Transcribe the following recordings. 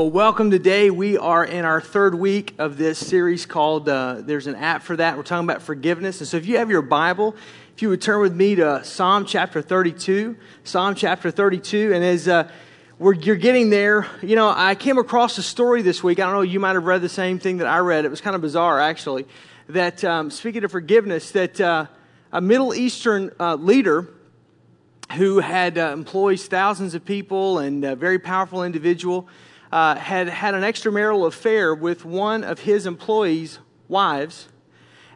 Well, welcome today. We are in our third week of this series called uh, There's an App for That. We're talking about forgiveness. And so if you have your Bible, if you would turn with me to Psalm chapter 32, Psalm chapter 32. And as uh, we're, you're getting there, you know, I came across a story this week. I don't know, you might have read the same thing that I read. It was kind of bizarre, actually. That, um, speaking of forgiveness, that uh, a Middle Eastern uh, leader who had uh, employs thousands of people and a very powerful individual uh, had had an extramarital affair with one of his employees' wives.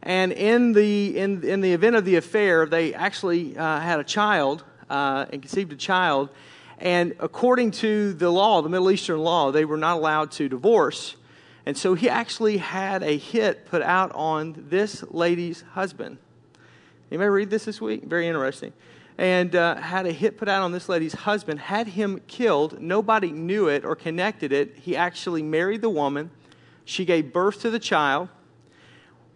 And in the, in, in the event of the affair, they actually uh, had a child uh, and conceived a child. And according to the law, the Middle Eastern law, they were not allowed to divorce. And so he actually had a hit put out on this lady's husband. You may read this this week? Very interesting and uh, had a hit put out on this lady's husband, had him killed. Nobody knew it or connected it. He actually married the woman. She gave birth to the child.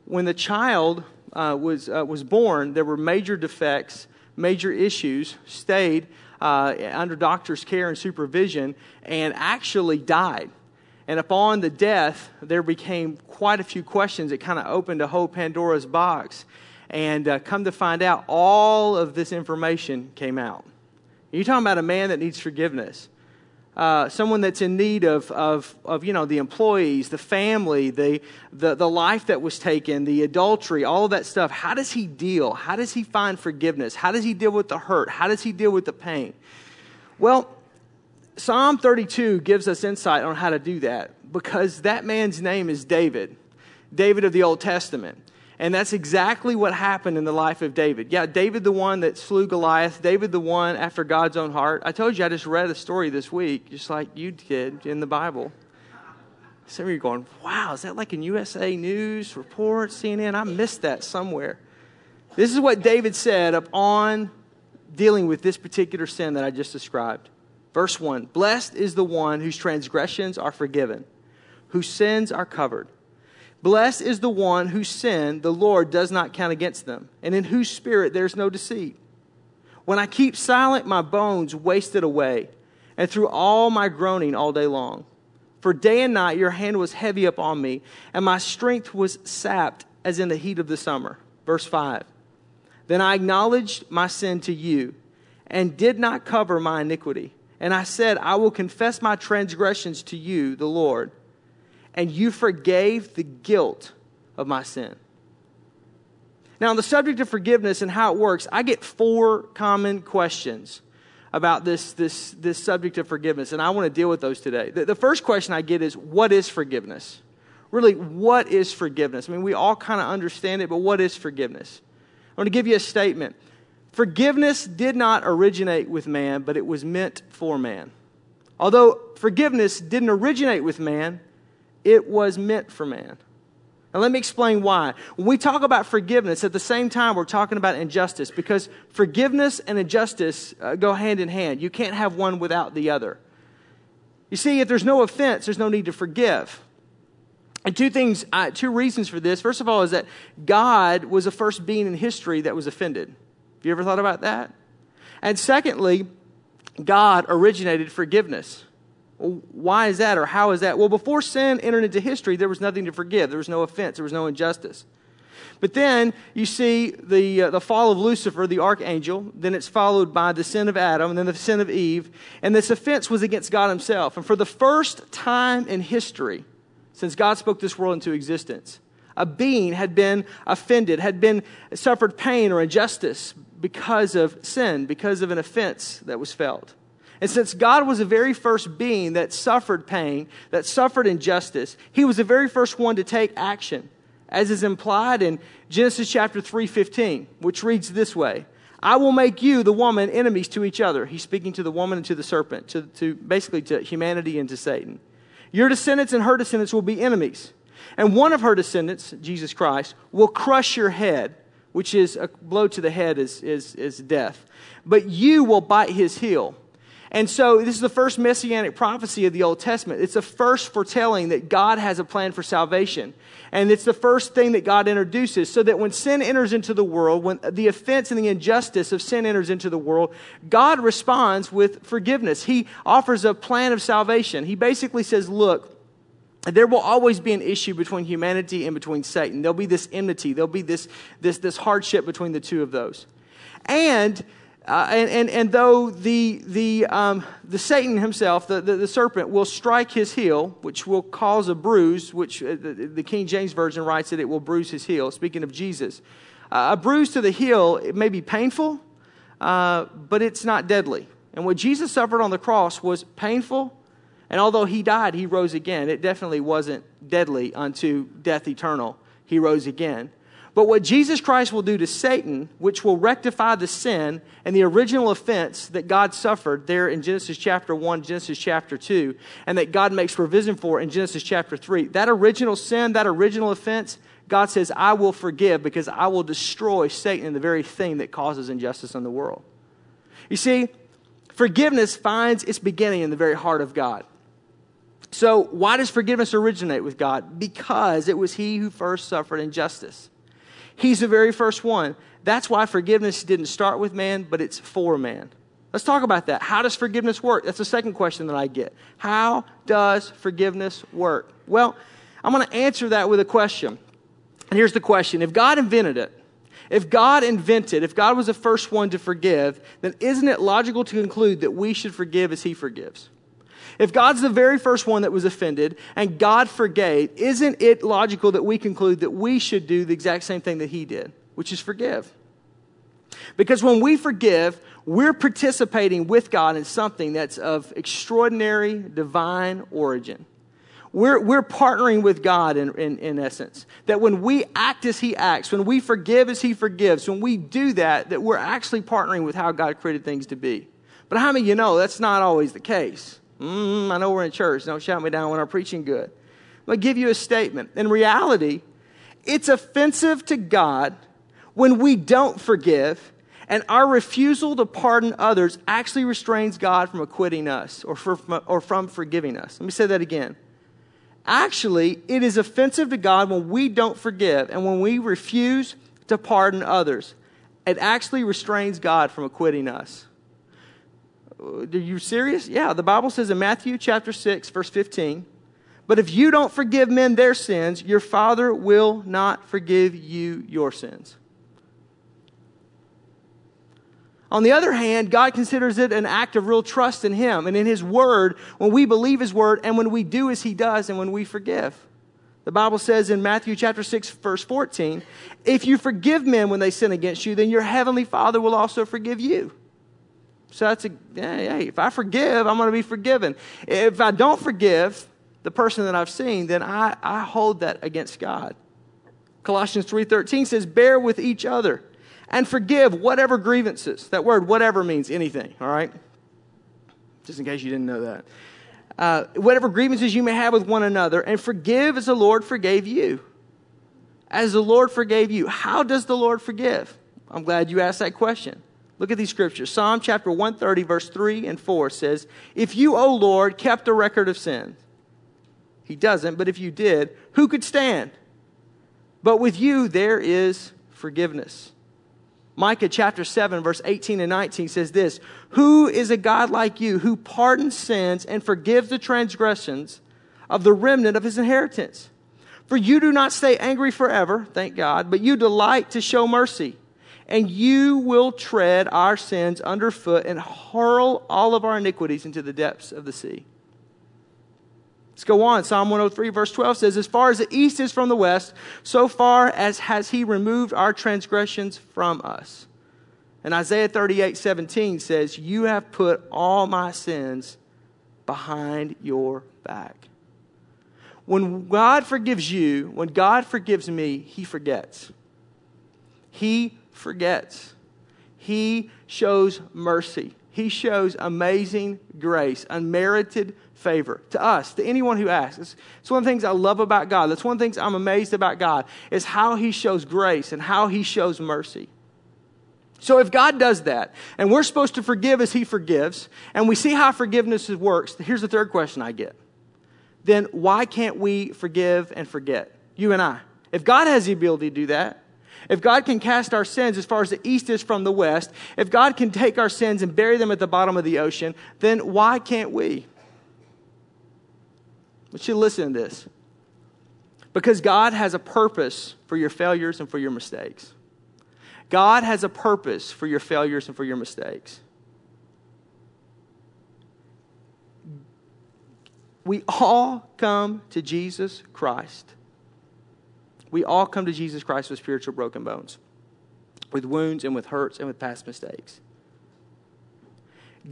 When the child uh, was, uh, was born, there were major defects, major issues, stayed uh, under doctor's care and supervision, and actually died. And upon the death, there became quite a few questions. It kind of opened a whole Pandora's box. And uh, come to find out, all of this information came out. You're talking about a man that needs forgiveness. Uh, someone that's in need of, of, of, you know, the employees, the family, the, the, the life that was taken, the adultery, all of that stuff. How does he deal? How does he find forgiveness? How does he deal with the hurt? How does he deal with the pain? Well, Psalm 32 gives us insight on how to do that because that man's name is David, David of the Old Testament. And that's exactly what happened in the life of David. Yeah, David, the one that slew Goliath, David, the one after God's own heart. I told you I just read a story this week, just like you did in the Bible. Some of you are going, wow, is that like in USA News report, CNN? I missed that somewhere. This is what David said upon dealing with this particular sin that I just described. Verse 1 Blessed is the one whose transgressions are forgiven, whose sins are covered. Blessed is the one whose sin the Lord does not count against them, and in whose spirit there's no deceit. When I keep silent, my bones wasted away, and through all my groaning all day long. For day and night your hand was heavy upon me, and my strength was sapped as in the heat of the summer. Verse 5 Then I acknowledged my sin to you, and did not cover my iniquity. And I said, I will confess my transgressions to you, the Lord and you forgave the guilt of my sin. Now, on the subject of forgiveness and how it works, I get four common questions about this, this, this subject of forgiveness, and I want to deal with those today. The, the first question I get is what is forgiveness? Really, what is forgiveness? I mean, we all kind of understand it, but what is forgiveness? I want to give you a statement. Forgiveness did not originate with man, but it was meant for man. Although forgiveness didn't originate with man, it was meant for man. Now, let me explain why. When we talk about forgiveness, at the same time, we're talking about injustice because forgiveness and injustice uh, go hand in hand. You can't have one without the other. You see, if there's no offense, there's no need to forgive. And two things, uh, two reasons for this. First of all, is that God was the first being in history that was offended. Have you ever thought about that? And secondly, God originated forgiveness. Why is that or how is that? Well, before sin entered into history, there was nothing to forgive. There was no offense. There was no injustice. But then you see the, uh, the fall of Lucifer, the archangel. Then it's followed by the sin of Adam, and then the sin of Eve. And this offense was against God Himself. And for the first time in history, since God spoke this world into existence, a being had been offended, had been suffered pain or injustice because of sin, because of an offense that was felt. And since God was the very first being that suffered pain, that suffered injustice, he was the very first one to take action, as is implied in Genesis chapter 3:15, which reads this way: I will make you, the woman, enemies to each other. He's speaking to the woman and to the serpent, to, to basically to humanity and to Satan. Your descendants and her descendants will be enemies. And one of her descendants, Jesus Christ, will crush your head, which is a blow to the head is, is, is death. But you will bite his heel And so, this is the first messianic prophecy of the Old Testament. It's the first foretelling that God has a plan for salvation. And it's the first thing that God introduces so that when sin enters into the world, when the offense and the injustice of sin enters into the world, God responds with forgiveness. He offers a plan of salvation. He basically says, Look, there will always be an issue between humanity and between Satan. There'll be this enmity, there'll be this, this, this hardship between the two of those. And uh, and, and, and though the, the, um, the Satan himself, the, the, the, serpent, will strike his heel, which will cause a bruise, which uh, the, the, King James Version writes that it will bruise his heel, speaking of Jesus. Uh, a bruise to the heel, it may be painful, uh, but it's not deadly. And what Jesus suffered on the cross was painful, and although he died, he rose again. It definitely wasn't deadly unto death eternal. He rose again. But what Jesus Christ will do to Satan, which will rectify the sin and the original offense that God suffered there in Genesis chapter 1, Genesis chapter 2, and that God makes provision for in Genesis chapter 3, that original sin, that original offense, God says, I will forgive because I will destroy Satan, the very thing that causes injustice in the world. You see, forgiveness finds its beginning in the very heart of God. So, why does forgiveness originate with God? Because it was He who first suffered injustice. He's the very first one. That's why forgiveness didn't start with man, but it's for man. Let's talk about that. How does forgiveness work? That's the second question that I get. How does forgiveness work? Well, I'm going to answer that with a question. And here's the question If God invented it, if God invented, if God was the first one to forgive, then isn't it logical to conclude that we should forgive as He forgives? If God's the very first one that was offended and God forgave, isn't it logical that we conclude that we should do the exact same thing that He did, which is forgive? Because when we forgive, we're participating with God in something that's of extraordinary divine origin. We're, we're partnering with God in, in, in essence. That when we act as He acts, when we forgive as He forgives, when we do that, that we're actually partnering with how God created things to be. But how many of you know that's not always the case? Mm, I know we're in church. Don't shout me down when I'm preaching good. I'll give you a statement. In reality, it's offensive to God when we don't forgive, and our refusal to pardon others actually restrains God from acquitting us or, or from forgiving us. Let me say that again. Actually, it is offensive to God when we don't forgive and when we refuse to pardon others. It actually restrains God from acquitting us. Uh, are you serious? Yeah, the Bible says in Matthew chapter 6, verse 15, but if you don't forgive men their sins, your Father will not forgive you your sins. On the other hand, God considers it an act of real trust in Him and in His Word when we believe His Word and when we do as He does and when we forgive. The Bible says in Matthew chapter 6, verse 14, if you forgive men when they sin against you, then your heavenly Father will also forgive you. So that's a, hey, if I forgive, I'm going to be forgiven. If I don't forgive the person that I've seen, then I, I hold that against God. Colossians 3.13 says, bear with each other and forgive whatever grievances. That word, whatever, means anything, all right? Just in case you didn't know that. Uh, whatever grievances you may have with one another, and forgive as the Lord forgave you. As the Lord forgave you. How does the Lord forgive? I'm glad you asked that question. Look at these scriptures. Psalm chapter 130, verse 3 and 4 says, If you, O Lord, kept a record of sins, he doesn't, but if you did, who could stand? But with you there is forgiveness. Micah chapter 7, verse 18 and 19 says this Who is a God like you who pardons sins and forgives the transgressions of the remnant of his inheritance? For you do not stay angry forever, thank God, but you delight to show mercy and you will tread our sins underfoot and hurl all of our iniquities into the depths of the sea. Let's go on. Psalm 103, verse 12 says, As far as the east is from the west, so far as has he removed our transgressions from us. And Isaiah 38, 17 says, You have put all my sins behind your back. When God forgives you, when God forgives me, he forgets. He forgets. He shows mercy. He shows amazing grace, unmerited favor to us, to anyone who asks. It's, one of the things I love about God. That's one of the things I'm amazed about God is how He shows grace and how He shows mercy. So if God does that, and we're supposed to forgive as He forgives, and we see how forgiveness works, here's the third question I get. Then why can't we forgive and forget? You and I. If God has the ability to do that, if God can cast our sins as far as the east is from the west, if God can take our sins and bury them at the bottom of the ocean, then why can't we? But you listen to this. Because God has a purpose for your failures and for your mistakes. God has a purpose for your failures and for your mistakes. We all come to Jesus Christ. We all come to Jesus Christ with spiritual broken bones, with wounds and with hurts and with past mistakes.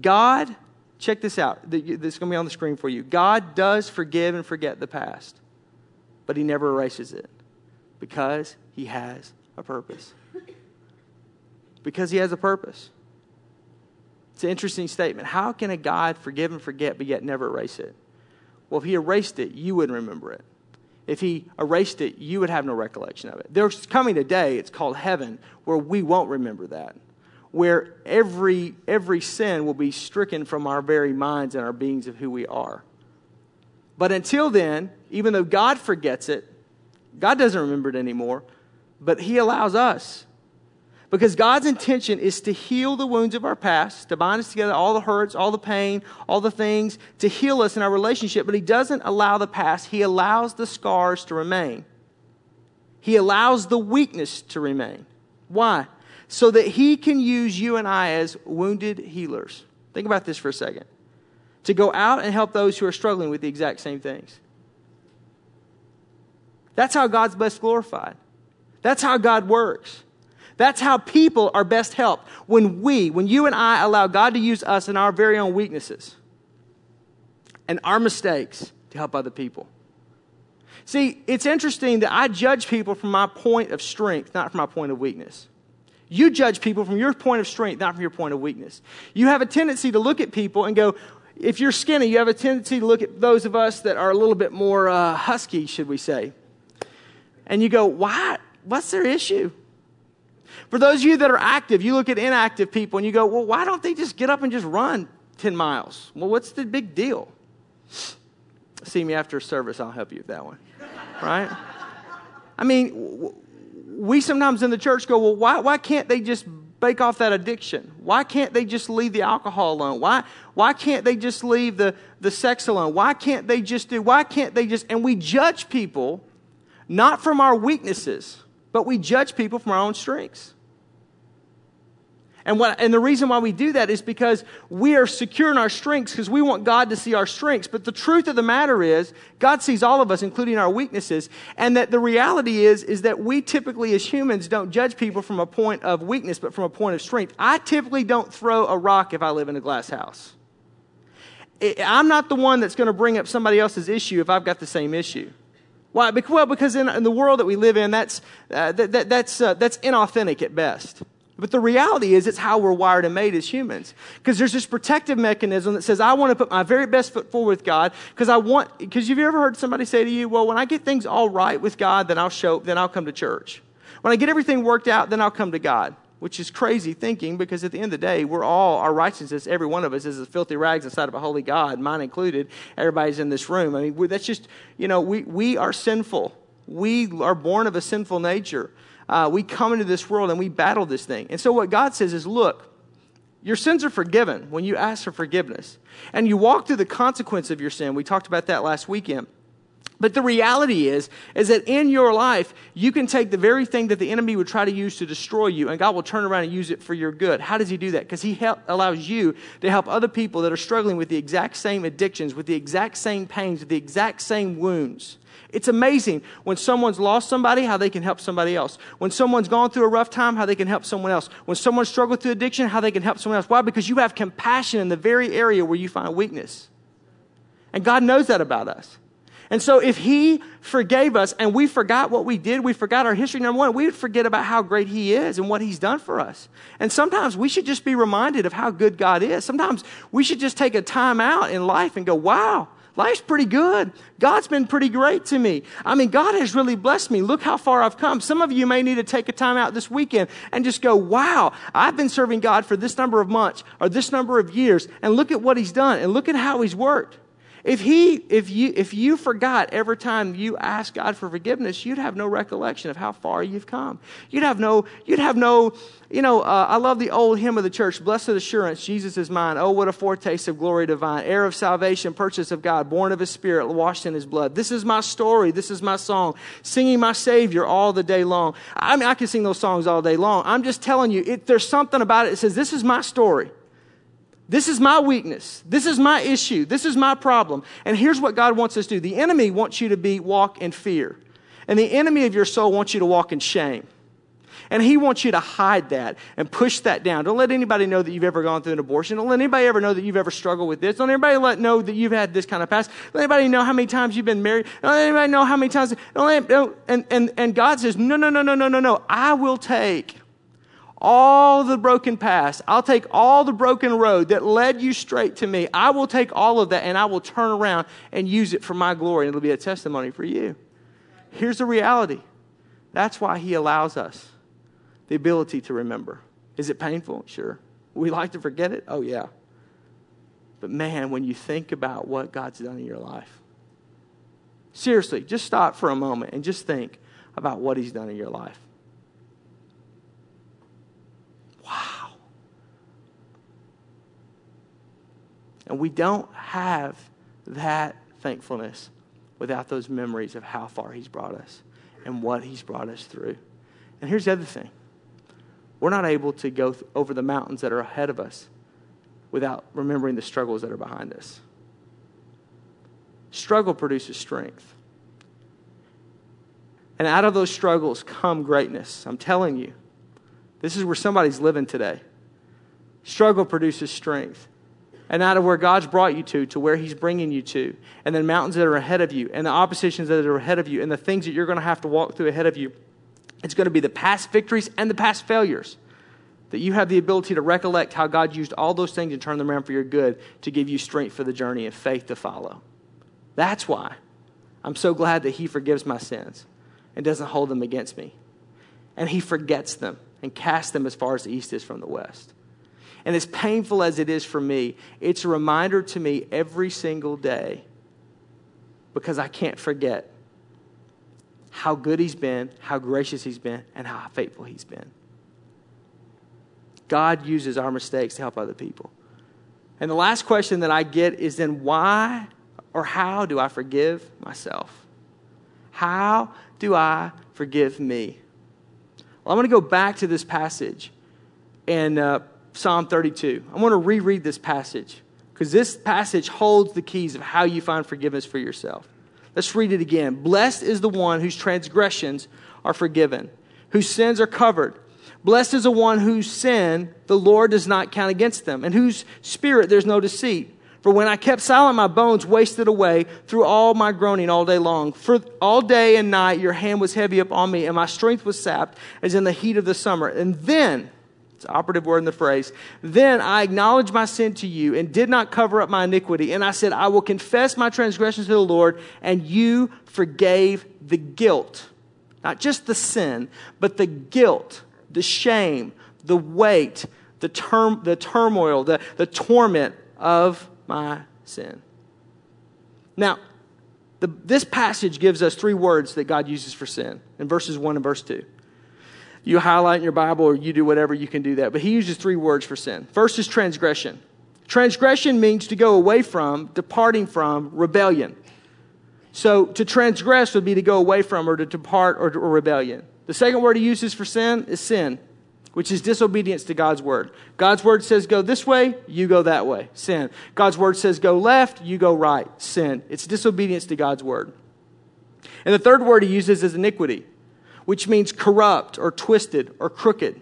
God, check this out. This is going to be on the screen for you. God does forgive and forget the past, but He never erases it because He has a purpose because he has a purpose. It's an interesting statement. How can a God forgive and forget, but yet never erase it? Well, if he erased it, you wouldn't remember it. If he erased it, you would have no recollection of it. There's coming a day, it's called heaven, where we won't remember that. Where every, every sin will be stricken from our very minds and our beings of who we are. But until then, even though God forgets it, God doesn't remember it anymore, but He allows us because God's intention is to heal the wounds of our past, to bind us together, all the hurts, all the pain, all the things, to heal us in our relationship. But He doesn't allow the past, He allows the scars to remain. He allows the weakness to remain. Why? So that He can use you and I as wounded healers. Think about this for a second. To go out and help those who are struggling with the exact same things. That's how God's best glorified. That's how God works. That's how people are best helped. When we, when you and I allow God to use us in our very own weaknesses and our mistakes to help other people. See, it's interesting that I judge people from my point of strength, not from my point of weakness. You judge people from your point of strength, not from your point of weakness. You have a tendency to look at people and go, if you're skinny, you have a tendency to look at those of us that are a little bit more uh, husky, should we say. And you go, why? What's their issue? For those of you that are active, you look at inactive people and you go, well, why don't they just get up and just run 10 miles? Well, what's the big deal? See me after service, I'll help you with that one. Right? I mean, we sometimes in the church go, well, why, why can't they just bake off that addiction? Why can't they just leave the alcohol alone? Why, why can't they just leave the, the sex alone? Why can't they just do, why can't they just, and we judge people not from our weaknesses, but we judge people from our own strengths. And, what, and the reason why we do that is because we are secure in our strengths because we want God to see our strengths. But the truth of the matter is, God sees all of us, including our weaknesses. And that the reality is, is that we typically, as humans, don't judge people from a point of weakness, but from a point of strength. I typically don't throw a rock if I live in a glass house. I'm not the one that's going to bring up somebody else's issue if I've got the same issue. Why? Well, because in, in the world that we live in, that's, uh, that, that, that's, uh, that's inauthentic at best. But the reality is, it's how we're wired and made as humans. Because there's this protective mechanism that says, I want to put my very best foot forward with God. Because I want, because you've you ever heard somebody say to you, well, when I get things all right with God, then I'll show, then I'll come to church. When I get everything worked out, then I'll come to God. Which is crazy thinking because at the end of the day, we're all, our righteousness, every one of us is as filthy rags inside of a holy God, mine included. Everybody's in this room. I mean, that's just, you know, we, we are sinful. We are born of a sinful nature uh, we come into this world and we battle this thing. And so what God says is, look, your sins are forgiven when you ask for forgiveness. And you walk through the consequence of your sin. We talked about that last weekend. But the reality is, is that in your life, you can take the very thing that the enemy would try to use to destroy you, and God will turn around and use it for your good. How does He do that? Because He help, allows you to help other people that are struggling with the exact same addictions, with the exact same pains, with the exact same wounds. It's amazing when someone's lost somebody, how they can help somebody else. When someone's gone through a rough time, how they can help someone else. When someone struggled through addiction, how they can help someone else. Why? Because you have compassion in the very area where you find weakness. And God knows that about us. And so if He forgave us and we forgot what we did, we forgot our history, number one, we would forget about how great He is and what He's done for us. And sometimes we should just be reminded of how good God is. Sometimes we should just take a time out in life and go, wow, life's pretty good. God's been pretty great to me. I mean, God has really blessed me. Look how far I've come. Some of you may need to take a time out this weekend and just go, wow, I've been serving God for this number of months or this number of years, and look at what He's done and look at how He's worked. If he, if you, if you forgot every time you asked God for forgiveness, you'd have no recollection of how far you've come. You'd have no, you'd have no, you know, uh, I love the old hymn of the church, Blessed Assurance, Jesus is mine. Oh, what a foretaste of glory divine. Heir of salvation, purchase of God, born of his spirit, washed in his blood. This is my story. This is my song. Singing my Savior all the day long. I mean, I can sing those songs all day long. I'm just telling you, it, there's something about it that says, this is my story. This is my weakness. This is my issue. This is my problem. And here's what God wants us to do. The enemy wants you to be walk in fear. And the enemy of your soul wants you to walk in shame. And he wants you to hide that and push that down. Don't let anybody know that you've ever gone through an abortion. Don't let anybody ever know that you've ever struggled with this. Don't anybody let know that you've had this kind of past. Don't let anybody know how many times you've been married. Don't let anybody know how many times. Don't let, don't, and, and, and God says, no, no, no, no, no, no, no. I will take all the broken past. I'll take all the broken road that led you straight to me. I will take all of that and I will turn around and use it for my glory. And it'll be a testimony for you. Here's the reality that's why He allows us the ability to remember. Is it painful? Sure. We like to forget it? Oh, yeah. But man, when you think about what God's done in your life, seriously, just stop for a moment and just think about what He's done in your life. Wow. And we don't have that thankfulness without those memories of how far He's brought us and what He's brought us through. And here's the other thing we're not able to go th- over the mountains that are ahead of us without remembering the struggles that are behind us. Struggle produces strength. And out of those struggles come greatness. I'm telling you. This is where somebody's living today. Struggle produces strength. And out of where God's brought you to, to where He's bringing you to, and then mountains that are ahead of you, and the oppositions that are ahead of you, and the things that you're going to have to walk through ahead of you, it's going to be the past victories and the past failures. That you have the ability to recollect how God used all those things and turn them around for your good to give you strength for the journey and faith to follow. That's why I'm so glad that He forgives my sins and doesn't hold them against me. And He forgets them and casts them as far as the east is from the west. And as painful as it is for me, it's a reminder to me every single day because I can't forget how good He's been, how gracious He's been, and how faithful He's been. God uses our mistakes to help other people. And the last question that I get is then why or how do I forgive myself? How do I forgive me? Well, I want to go back to this passage and uh, Psalm 32. I want to reread this passage because this passage holds the keys of how you find forgiveness for yourself. Let's read it again. Blessed is the one whose transgressions are forgiven, whose sins are covered. Blessed is the one whose sin the Lord does not count against them, and whose spirit there's no deceit. For when I kept silent, my bones wasted away through all my groaning all day long. For all day and night your hand was heavy upon me, and my strength was sapped as in the heat of the summer. And then, it's an operative word in the phrase, then I acknowledged my sin to you and did not cover up my iniquity. And I said, I will confess my transgressions to the Lord, and you forgave the guilt. Not just the sin, but the guilt, the shame, the weight, the, term, the turmoil, the, the torment of my sin. Now, the, this passage gives us three words that God uses for sin in verses 1 and verse 2. You highlight in your Bible or you do whatever, you can do that. But he uses three words for sin. First is transgression. Transgression means to go away from, departing from, rebellion. So to transgress would be to go away from or to depart or, or rebellion. The second word he uses for sin is sin which is disobedience to God's word. God's word says go this way, you go that way. Sin. God's word says go left, you go right. Sin. It's disobedience to God's word. And the third word he uses is iniquity, which means corrupt or twisted or crooked.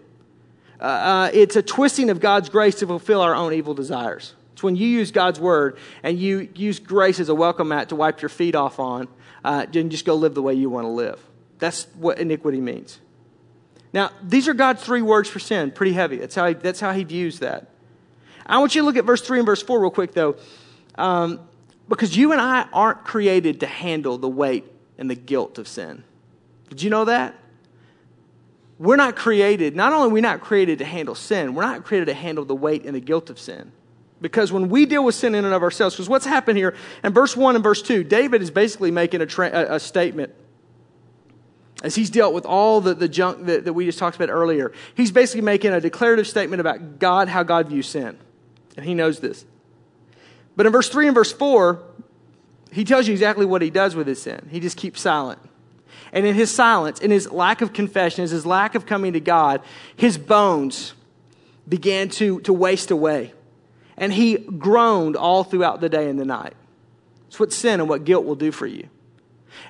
Uh, uh, it's a twisting of God's grace to fulfill our own evil desires. It's when you use God's word and you use grace as a welcome mat to wipe your feet off on uh, and just go live the way you want to live. That's what iniquity means. Now, these are God's three words for sin, pretty heavy. That's how he, that's how he views that. I want you to look at verse 3 and verse 4 real quick, though. Um, Because you and I aren't created to handle the weight and the guilt of sin. Did you know that? We're not created, not only are we not created to handle sin, we're not created to handle the weight and the guilt of sin. Because when we deal with sin in and of ourselves, because what's happened here in verse 1 and verse 2, David is basically making a, tra- a, statement as he's dealt with all the, the junk that, that we just talked about earlier. He's basically making a declarative statement about God, how God views sin. And he knows this. But in verse 3 and verse 4, he tells you exactly what he does with his sin. He just keeps silent. And in his silence, in his lack of confession, in his lack of coming to God, his bones began to, to waste away. And he groaned all throughout the day and the night. It's what sin and what guilt will do for you.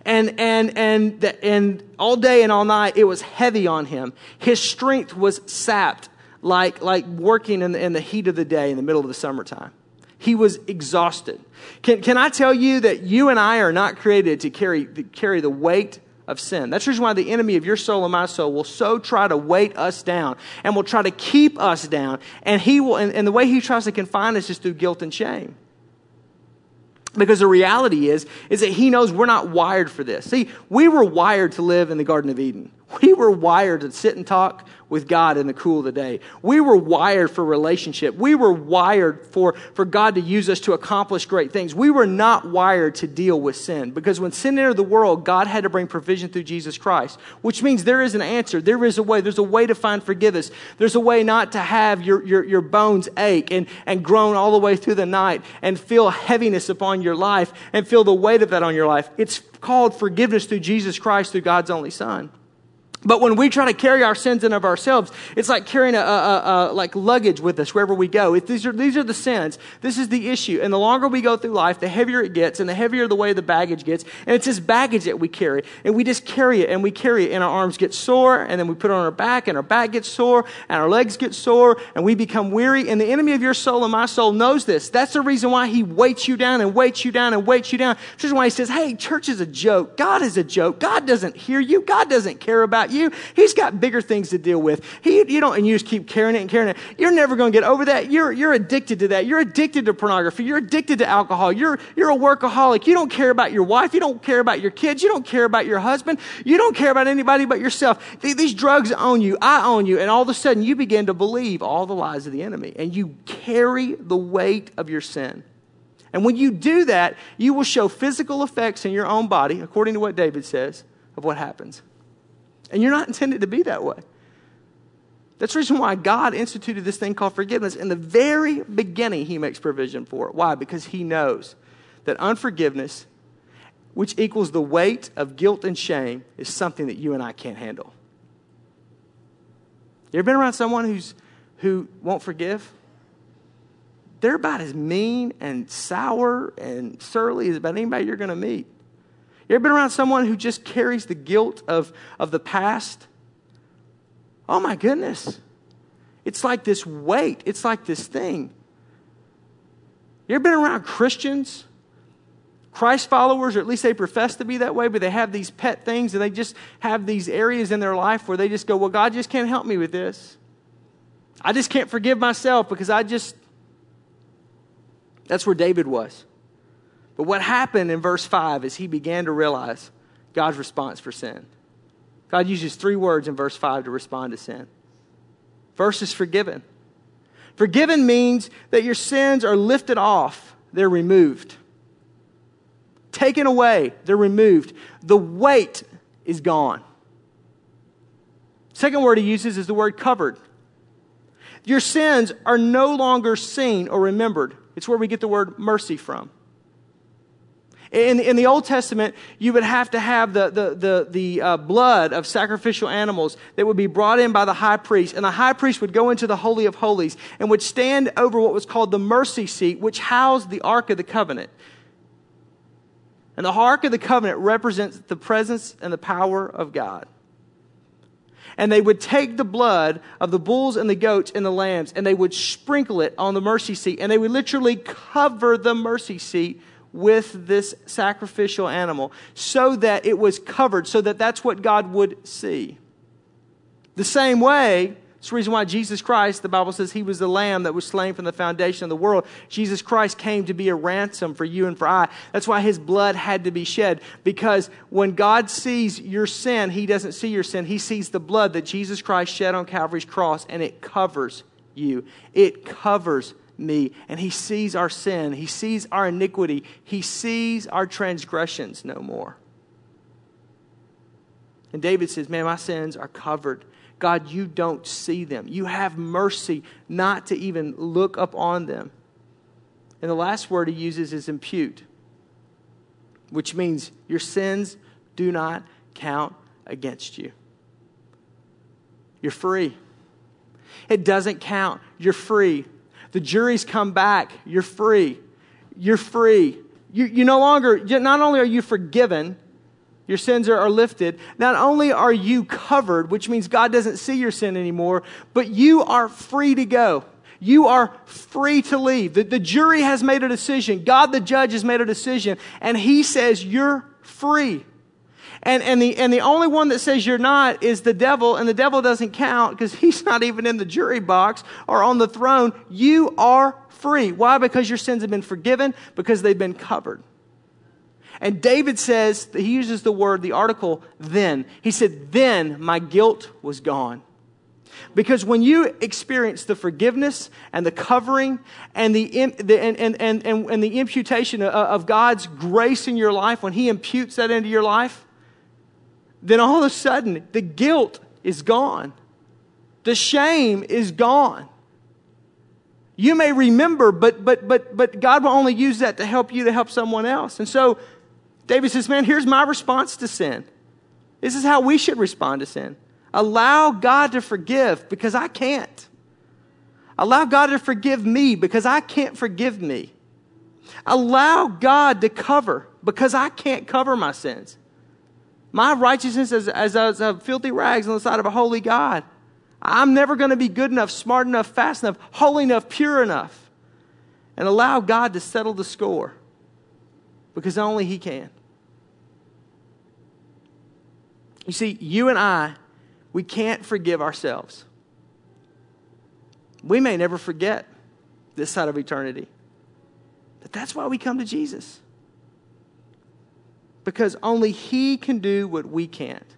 And, and, and, the, and all day and all night, it was heavy on him. His strength was sapped like, like working in the, in the heat of the day in the middle of the summertime. He was exhausted. Can, can I tell you that you and I are not created to carry, to carry the weight of sin. That's the reason why the enemy of your soul and my soul will so try to weight us down and will try to keep us down. And he will, and, and the way he tries to confine us is through guilt and shame. Because the reality is, is that he knows we're not wired for this. See, we were wired to live in the Garden of Eden. We were wired to sit and talk with God in the cool of the day. We were wired for relationship. We were wired for, for God to use us to accomplish great things. We were not wired to deal with sin because when sin entered the world, God had to bring provision through Jesus Christ, which means there is an answer. There is a way. There's a way to find forgiveness. There's a way not to have your, your, your bones ache and, and groan all the way through the night and feel heaviness upon your life and feel the weight of that on your life. It's called forgiveness through Jesus Christ, through God's only Son. But when we try to carry our sins in of ourselves, it's like carrying a, a, a, like luggage with us wherever we go. If these are these are the sins. This is the issue. And the longer we go through life, the heavier it gets, and the heavier the way the baggage gets. And it's this baggage that we carry, and we just carry it and we carry it, and our arms get sore, and then we put it on our back, and our back gets sore, and our legs get sore, and we become weary. And the enemy of your soul and my soul knows this. That's the reason why he weights you down and weights you down and weights you down. This is why he says, "Hey, church is a joke. God is a joke. God doesn't hear you. God doesn't care about you." You. He's got bigger things to deal with. He, you don't, and you just keep carrying it and carrying it. You're never going to get over that. You're, you're addicted to that. You're addicted to pornography. You're addicted to alcohol. You're, you're a workaholic. You don't care about your wife. You don't care about your kids. You don't care about your husband. You don't care about anybody but yourself. These drugs own you. I own you. And all of a sudden, you begin to believe all the lies of the enemy. And you carry the weight of your sin. And when you do that, you will show physical effects in your own body, according to what David says, of what happens. And you're not intended to be that way. That's the reason why God instituted this thing called forgiveness. In the very beginning, He makes provision for it. Why? Because He knows that unforgiveness, which equals the weight of guilt and shame, is something that you and I can't handle. You ever been around someone who's, who won't forgive? They're about as mean and sour and surly as about anybody you're going to meet. You ever been around someone who just carries the guilt of, of the past? Oh my goodness. It's like this weight, it's like this thing. You ever been around Christians? Christ followers, or at least they profess to be that way, but they have these pet things and they just have these areas in their life where they just go, Well, God just can't help me with this. I just can't forgive myself because I just. That's where David was. But what happened in verse 5 is he began to realize God's response for sin. God uses three words in verse 5 to respond to sin. First is forgiven. Forgiven means that your sins are lifted off, they're removed. Taken away, they're removed. The weight is gone. Second word he uses is the word covered. Your sins are no longer seen or remembered. It's where we get the word mercy from. In, in the Old Testament, you would have to have the, the, the, the uh, blood of sacrificial animals that would be brought in by the high priest. And the high priest would go into the Holy of Holies and would stand over what was called the mercy seat, which housed the Ark of the Covenant. And the Ark of the Covenant represents the presence and the power of God. And they would take the blood of the bulls and the goats and the lambs and they would sprinkle it on the mercy seat. And they would literally cover the mercy seat with this sacrificial animal so that it was covered, so that that's what God would see. The same way, It's the reason why Jesus Christ, the Bible says he was the lamb that was slain from the foundation of the world. Jesus Christ came to be a ransom for you and for I. That's why his blood had to be shed. Because when God sees your sin, he doesn't see your sin. He sees the blood that Jesus Christ shed on Calvary's cross, and it covers you. It covers me. And he sees our sin. He sees our iniquity. He sees our transgressions no more. And David says, Man, my sins are covered. God, you don't see them. You have mercy not to even look up on them. And the last word he uses is impute, which means your sins do not count against you. You're free. It doesn't count. You're free. The jury's come back. You're free. You're free. You, you no longer, not only are you forgiven, your sins are, are lifted. Not only are you covered, which means God doesn't see your sin anymore, but you are free to go. You are free to leave. The, the jury has made a decision. God, the judge, has made a decision, and He says you're free. And, and, the, and the only one that says you're not is the devil, and the devil doesn't count because he's not even in the jury box or on the throne. You are free. Why? Because your sins have been forgiven, because they've been covered. And David says, he uses the word, the article, then. He said, Then my guilt was gone. Because when you experience the forgiveness and the covering and the, and, and, and, and, and the imputation of God's grace in your life, when He imputes that into your life, then all of a sudden the guilt is gone. The shame is gone. You may remember, but, but, but, but God will only use that to help you to help someone else. And so David says, Man, here's my response to sin. This is how we should respond to sin. Allow God to forgive because I can't. Allow God to forgive me because I can't forgive me. Allow God to cover because I can't cover my sins. My righteousness as, as, as filthy rags on the side of a holy God. I'm never going to be good enough, smart enough, fast enough, holy enough, pure enough. And allow God to settle the score because only He can. You see, you and I, we can't forgive ourselves. We may never forget this side of eternity. But that's why we come to Jesus. Because only He can do what we can't,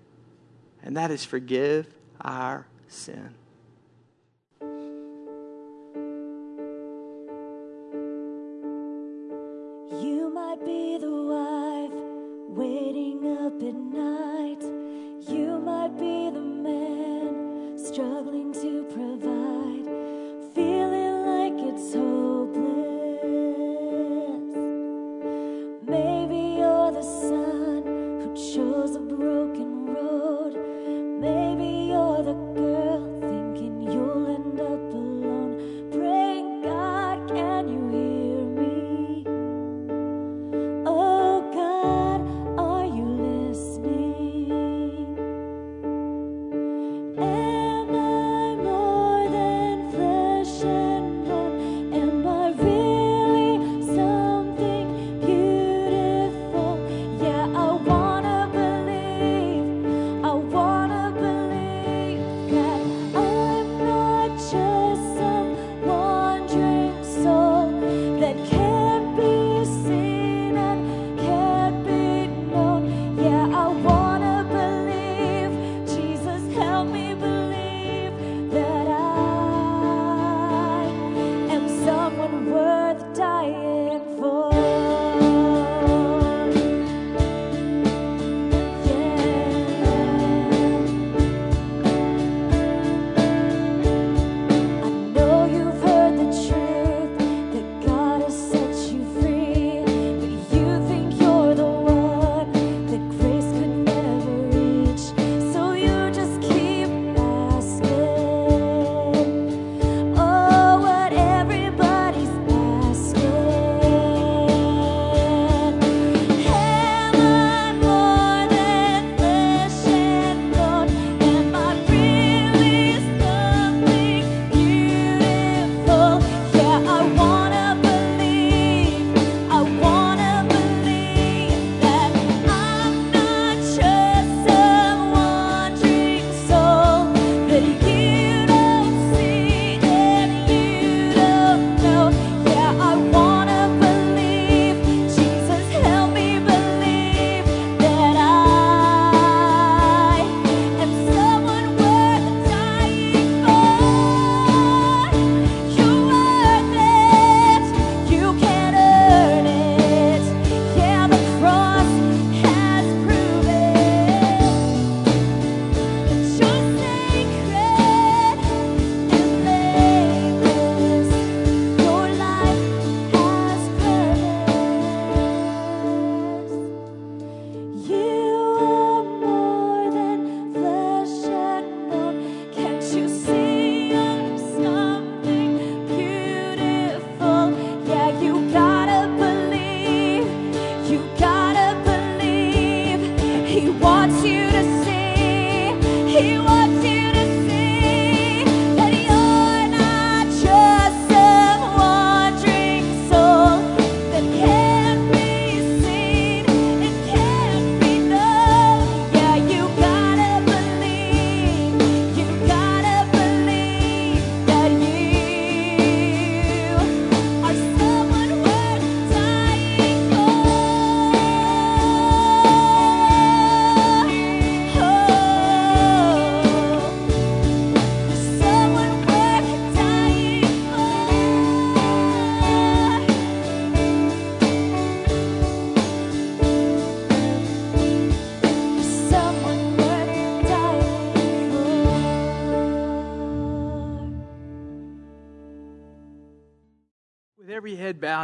and that is forgive our sin.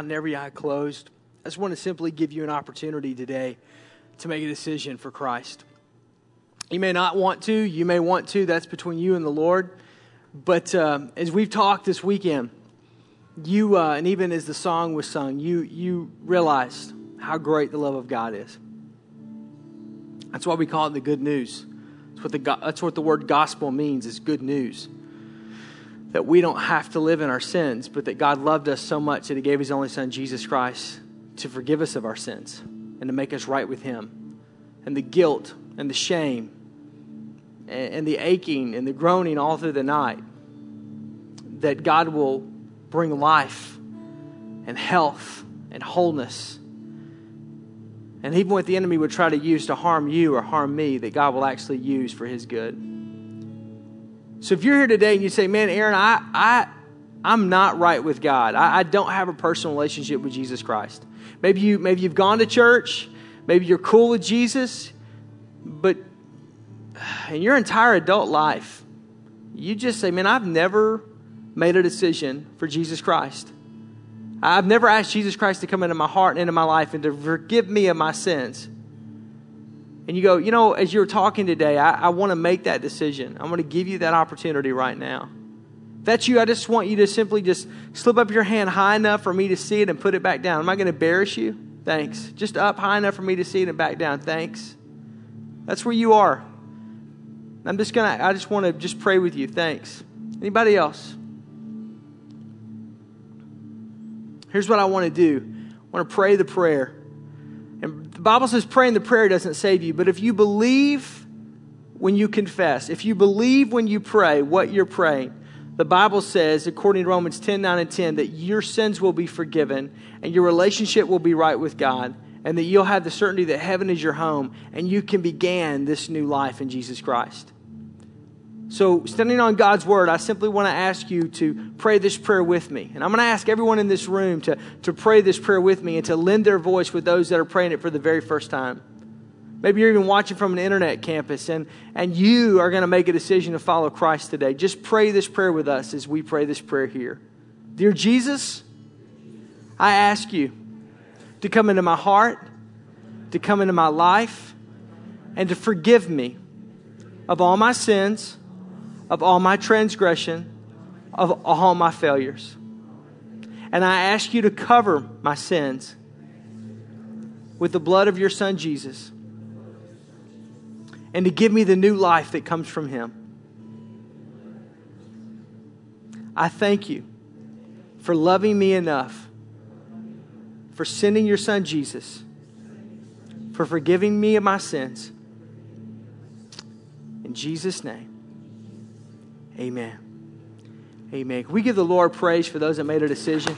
And every eye closed, I just want to simply give you an opportunity today to make a decision for Christ. You may not want to, you may want to, that's between you and the Lord. But um, as we've talked this weekend, you, uh, and even as the song was sung, you, you realized how great the love of God is. That's why we call it the good news. That's what the, that's what the word gospel means, is good news that we don't have to live in our sins, but that God loved us so much that He gave His only Son, Jesus Christ, to forgive us of our sins and to make us right with Him. And the guilt and the shame and the aching and the groaning all through the night, that God will bring life and health and wholeness. And even what the enemy would try to use to harm you or harm me, that God will actually use for His good. So if you're here today and you say, man, Aaron, I, I, I'm not right with God. I, I don't have a personal relationship with Jesus Christ. Maybe, you, maybe you've gone to church. Maybe you're cool with Jesus. But in your entire adult life, you just say, man, I've never made a decision for Jesus Christ. I've never asked Jesus Christ to come into my heart and into my life and to forgive me of my sins and you go, you know, as you're talking today, I, I want to make that decision. I'm going to give you that opportunity right now. If that's you, I just want you to simply just slip up your hand high enough for me to see it and put it back down. Am I going to embarrass you? Thanks. Just up high enough for me to see it and back down. Thanks. That's where you are. I'm just going to, I just want to just pray with you. Thanks. Anybody else? Here's what I want to do I want to pray the prayer. And the Bible says praying the prayer doesn't save you, but if you believe when you confess, if you believe when you pray what you're praying, the Bible says, according to Romans 10 9 and 10, that your sins will be forgiven and your relationship will be right with God, and that you'll have the certainty that heaven is your home and you can begin this new life in Jesus Christ. So, standing on God's word, I simply want to ask you to pray this prayer with me. And I'm going to ask everyone in this room to, to pray this prayer with me and to lend their voice with those that are praying it for the very first time. Maybe you're even watching from an internet campus and, and you are going to make a decision to follow Christ today. Just pray this prayer with us as we pray this prayer here. Dear Jesus, I ask you to come into my heart, to come into my life, and to forgive me of all my sins of all my transgression, of all my failures. And I ask you to cover my sins with the blood of your Son Jesus and to give me the new life that comes from Him. I thank you for loving me enough, for sending your Son Jesus, for forgiving me of my sins. In Jesus' name. Amen. Amen. Can we give the Lord praise for those that made a decision?